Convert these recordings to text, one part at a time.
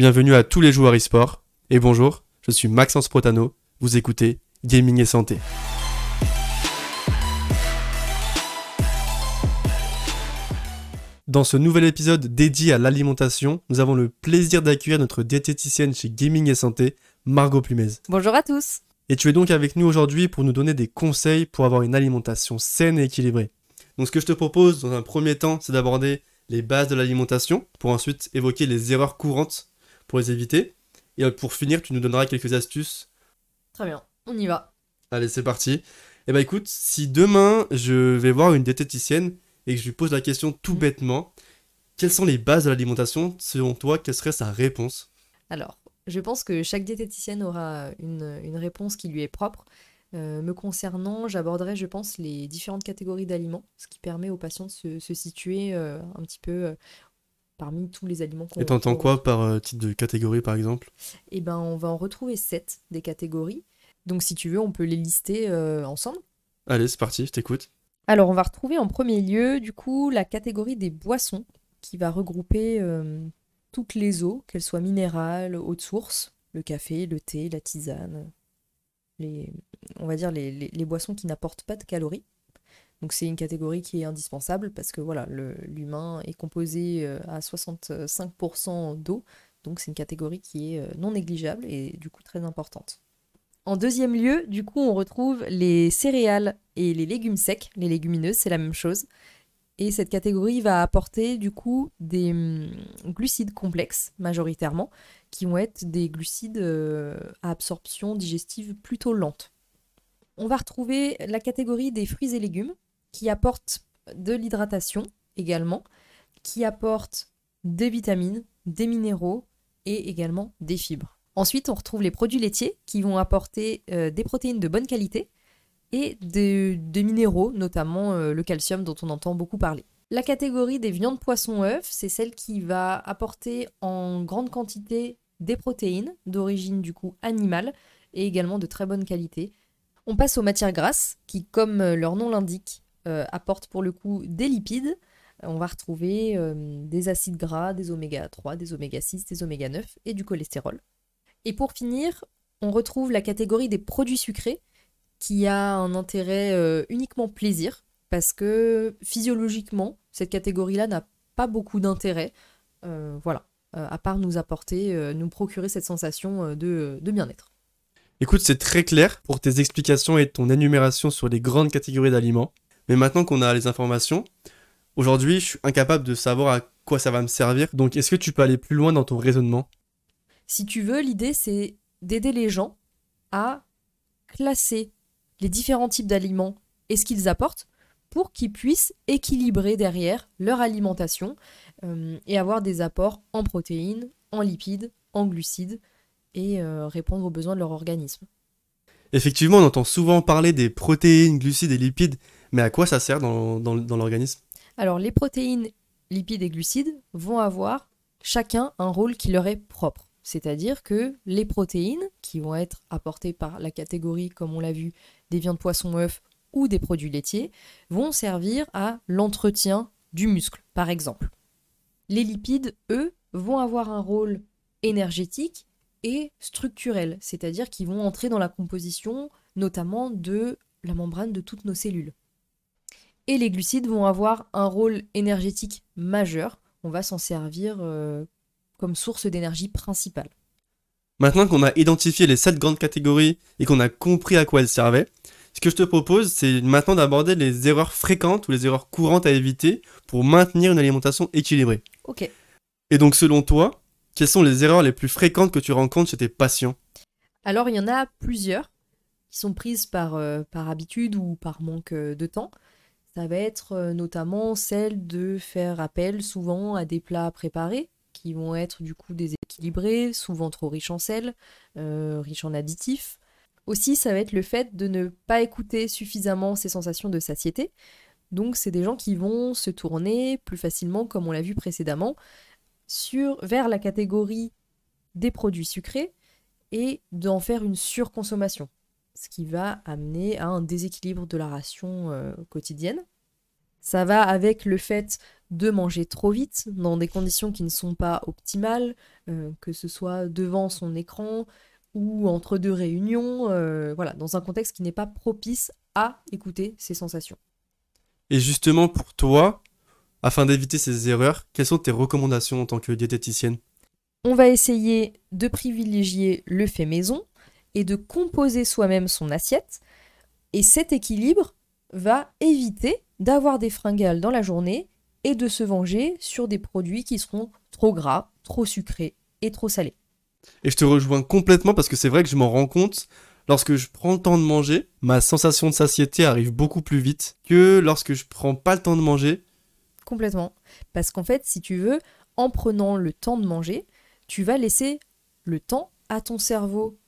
Bienvenue à tous les joueurs e-sport. Et bonjour, je suis Maxence Protano. Vous écoutez Gaming et Santé. Dans ce nouvel épisode dédié à l'alimentation, nous avons le plaisir d'accueillir notre diététicienne chez Gaming et Santé, Margot Plumez. Bonjour à tous. Et tu es donc avec nous aujourd'hui pour nous donner des conseils pour avoir une alimentation saine et équilibrée. Donc ce que je te propose dans un premier temps, c'est d'aborder les bases de l'alimentation, pour ensuite évoquer les erreurs courantes pour les éviter. Et euh, pour finir, tu nous donneras quelques astuces. Très bien, on y va. Allez, c'est parti. Eh ben écoute, si demain je vais voir une diététicienne et que je lui pose la question tout mhm. bêtement, quelles sont les bases de l'alimentation? Selon toi, quelle serait sa réponse? Alors, je pense que chaque diététicienne aura une, une réponse qui lui est propre. Euh, me concernant, j'aborderai, je pense, les différentes catégories d'aliments, ce qui permet aux patients de se, situer euh, un petit peu euh, parmi tous les aliments qu'on Et t'entends quoi par type de catégorie, par exemple? Eh ben, on va en retrouver sept des catégories. Donc, si tu veux, on peut les lister ensemble. Allez, c'est parti, je t'écoute. Alors, on va retrouver en premier lieu, du coup, la catégorie des boissons, qui va regrouper toutes les eaux, qu'elles soient minérales, eau de source, le café, le thé, la tisane, les, on va dire les, boissons qui n'apportent pas de calories. Donc c'est une catégorie qui est indispensable parce que voilà, l'humain est composé euh, à 65% d'eau, donc c'est une catégorie qui est euh, non négligeable et du coup très importante. En deuxième lieu, du coup, on retrouve les céréales et les légumes secs, les légumineuses, c'est la même chose. Et cette catégorie va apporter du coup des hum, glucides complexes majoritairement, qui vont être des glucides euh, à absorption digestive plutôt lente. On va retrouver la catégorie des fruits et légumes qui apportent de l'hydratation également, qui apportent des vitamines, des minéraux et également des fibres. Ensuite, on retrouve les produits laitiers qui vont apporter euh, des protéines de bonne qualité et des, minéraux, notamment euh, le calcium dont on entend beaucoup parler. La catégorie des viandes, poissons, œufs, c'est celle qui va apporter en grande quantité des protéines d'origine du coup animale et également de très bonne qualité. On passe aux matières grasses qui, comme euh, leur nom l'indique, euh, apportent pour le coup des lipides. On va retrouver euh, des acides gras, des oméga 3, des oméga 6, des oméga 9 et du cholestérol. Et pour finir, on retrouve la catégorie des produits sucrés qui a un intérêt uniquement plaisir parce que physiologiquement, cette catégorie-là n'a pas beaucoup d'intérêt. Euh, voilà, euh, à part nous apporter, euh, nous procurer cette sensation de bien-être. Écoute, c'est très clair pour tes explications et ton énumération sur les grandes catégories d'aliments. Mais maintenant qu'on a les informations, aujourd'hui, je suis incapable de savoir à quoi ça va me servir. Donc, est-ce que tu peux aller plus loin dans ton raisonnement? Si tu veux, l'idée, c'est d'aider les gens à classer les différents types d'aliments et ce qu'ils apportent pour qu'ils puissent équilibrer derrière leur alimentation euh, et avoir des apports en protéines, en lipides, en glucides et euh, répondre aux besoins de leur organisme. Effectivement, on entend souvent parler des protéines, glucides et lipides, mais à quoi ça sert dans, l'organisme? Alors les protéines, lipides et glucides vont avoir chacun un rôle qui leur est propre. C'est-à-dire que les protéines, qui vont être apportées par la catégorie, comme on l'a vu, des viandes, poissons, œufs ou des produits laitiers vont servir à l'entretien du muscle, par exemple. Les lipides, eux, vont avoir un rôle énergétique et structurel, c'est-à-dire qu'ils vont entrer dans la composition notamment de la membrane de toutes nos cellules. Et les glucides vont avoir un rôle énergétique majeur, on va s'en servir euh, comme source d'énergie principale. Maintenant qu'on a identifié les sept grandes catégories et qu'on a compris à quoi elles servaient, ce que je te propose, c'est maintenant d'aborder les erreurs fréquentes ou les erreurs courantes à éviter pour maintenir une alimentation équilibrée. Ok. Et donc, selon toi, quelles sont les erreurs les plus fréquentes que tu rencontres chez tes patients? Alors, il y en a plusieurs qui sont prises par, euh, par habitude ou par manque euh, de temps. Ça va être euh, notamment celle de faire appel souvent à des plats préparés qui vont être du coup déséquilibrés, souvent trop riches en sel, riches en additifs, aussi, ça va être le fait de ne pas écouter suffisamment ces sensations de satiété. Donc, c'est des gens qui vont se tourner plus facilement, comme on l'a vu précédemment, sur, vers la catégorie des produits sucrés et d'en faire une surconsommation, ce qui va amener à un déséquilibre de la ration euh, quotidienne. Ça va avec le fait de manger trop vite, dans des conditions qui ne sont pas optimales, euh, que ce soit devant son écran ou entre deux réunions, euh, voilà, dans un contexte qui n'est pas propice à écouter ses sensations. Et justement pour toi, afin d'éviter ces erreurs, quelles sont tes recommandations en tant que diététicienne? On va essayer de privilégier le fait maison et de composer soi-même son assiette. Et cet équilibre va éviter d'avoir des fringales dans la journée et de se venger sur des produits qui seront trop gras, trop sucrés et trop salés. Et je te rejoins complètement parce que c'est vrai que je m'en rends compte. Lorsque je prends le temps de manger, ma sensation de satiété arrive beaucoup plus vite que lorsque je prends pas le temps de manger. Complètement. Parce qu'en fait, si tu veux, en prenant le temps de manger, tu vas laisser le temps à ton cerveau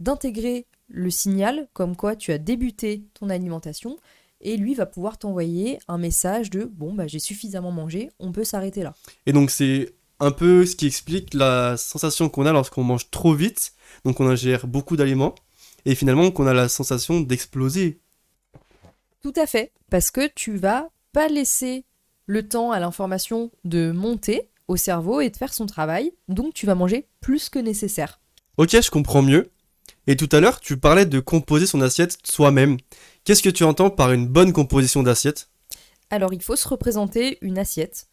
d'intégrer le signal comme quoi tu as débuté ton alimentation et lui va pouvoir t'envoyer un message de bon bah j'ai suffisamment mangé, on peut s'arrêter là. Et donc c'est un peu ce qui explique la sensation qu'on a lorsqu'on mange trop vite, donc on ingère beaucoup d'aliments et finalement qu'on a la sensation d'exploser. Tout à fait, parce que tu vas pas laisser le temps à l'information de monter au cerveau et de faire son travail, donc tu vas manger plus que nécessaire. Ok, je comprends mieux. Et tout à l'heure, tu parlais de composer son assiette soi-même. Qu'est-ce que tu entends par une bonne composition d'assiette? Alors il faut se représenter une assiette.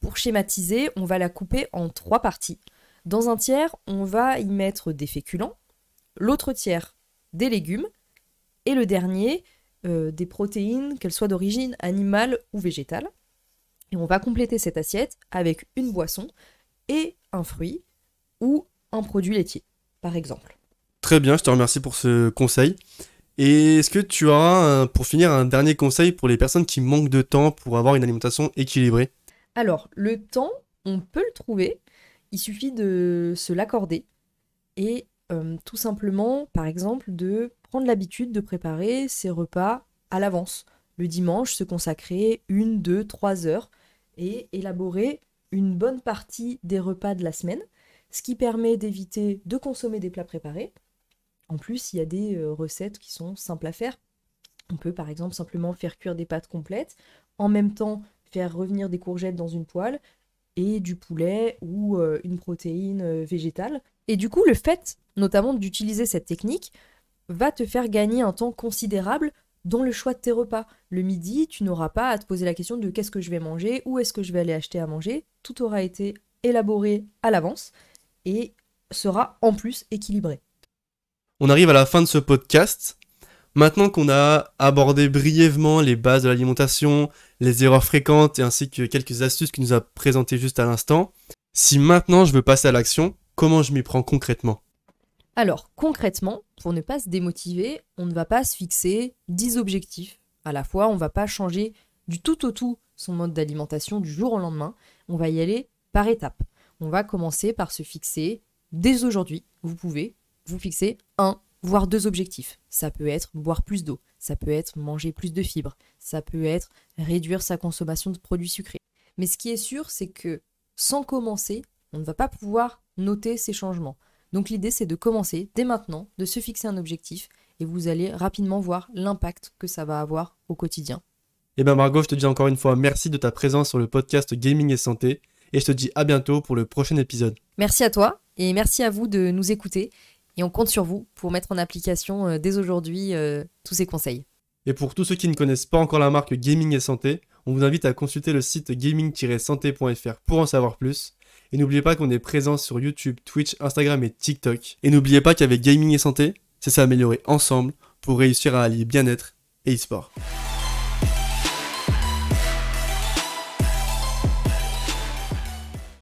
Pour schématiser, on va la couper en trois parties. Dans un tiers, on va y mettre des féculents, l'autre tiers, des légumes, et le dernier, euh, des protéines, qu'elles soient d'origine animale ou végétale. Et on va compléter cette assiette avec une boisson et un fruit ou un produit laitier, par exemple. Très bien, je te remercie pour ce conseil. Et est-ce que tu as, pour finir, un dernier conseil pour les personnes qui manquent de temps pour avoir une alimentation équilibrée? Alors, le temps, on peut le trouver. Il suffit de se l'accorder. Et euh, tout simplement, par exemple, de prendre l'habitude de préparer ses repas à l'avance. Le dimanche, se consacrer une, deux, trois heures et élaborer une bonne partie des repas de la semaine, ce qui permet d'éviter de consommer des plats préparés. En plus, il y a des euh, recettes qui sont simples à faire. On peut par exemple simplement faire cuire des pâtes complètes, en même temps faire revenir des courgettes dans une poêle et du poulet ou euh, une protéine euh, végétale. Et du coup, le fait notamment d'utiliser cette technique va te faire gagner un temps considérable dans le choix de tes repas. Le midi, tu n'auras pas à te poser la question de qu'est-ce que je vais manger, où est-ce que je vais aller acheter à manger. Tout aura été élaboré à l'avance et sera en plus équilibré. On arrive à la fin de ce podcast. Maintenant qu'on a abordé brièvement les bases de l'alimentation, les erreurs fréquentes et ainsi que quelques astuces qu'il nous a présentées juste à l'instant, si maintenant je veux passer à l'action, comment je m'y prends concrètement? Alors, concrètement, pour ne pas se démotiver, on ne va pas se fixer 10 objectifs à la fois, on ne va pas changer du tout au tout son mode d'alimentation du jour au lendemain, on va y aller par étapes. On va commencer par se fixer dès aujourd'hui, vous pouvez vous fixer un, voire deux objectifs. Ça peut être boire plus d'eau, ça peut être manger plus de fibres, ça peut être réduire sa consommation de produits sucrés. Mais ce qui est sûr, c'est que sans commencer, on ne va pas pouvoir noter ces changements. Donc l'idée, c'est de commencer dès maintenant, de se fixer un objectif, et vous allez rapidement voir l'impact que ça va avoir au quotidien. Eh bien Margot, je te dis encore une fois merci de ta présence sur le podcast Gaming et Santé, et je te dis à bientôt pour le prochain épisode. Merci à toi, et merci à vous de nous écouter. Et on compte sur vous pour mettre en application euh, dès aujourd'hui euh, tous ces conseils. Et pour tous ceux qui ne connaissent pas encore la marque Gaming et Santé, on vous invite à consulter le site gaming-santé.fr pour en savoir plus. Et n'oubliez pas qu'on est présent sur YouTube, Twitch, Instagram et TikTok. Et n'oubliez pas qu'avec Gaming et Santé, c'est s'améliorer ensemble pour réussir à allier bien-être et e-sport.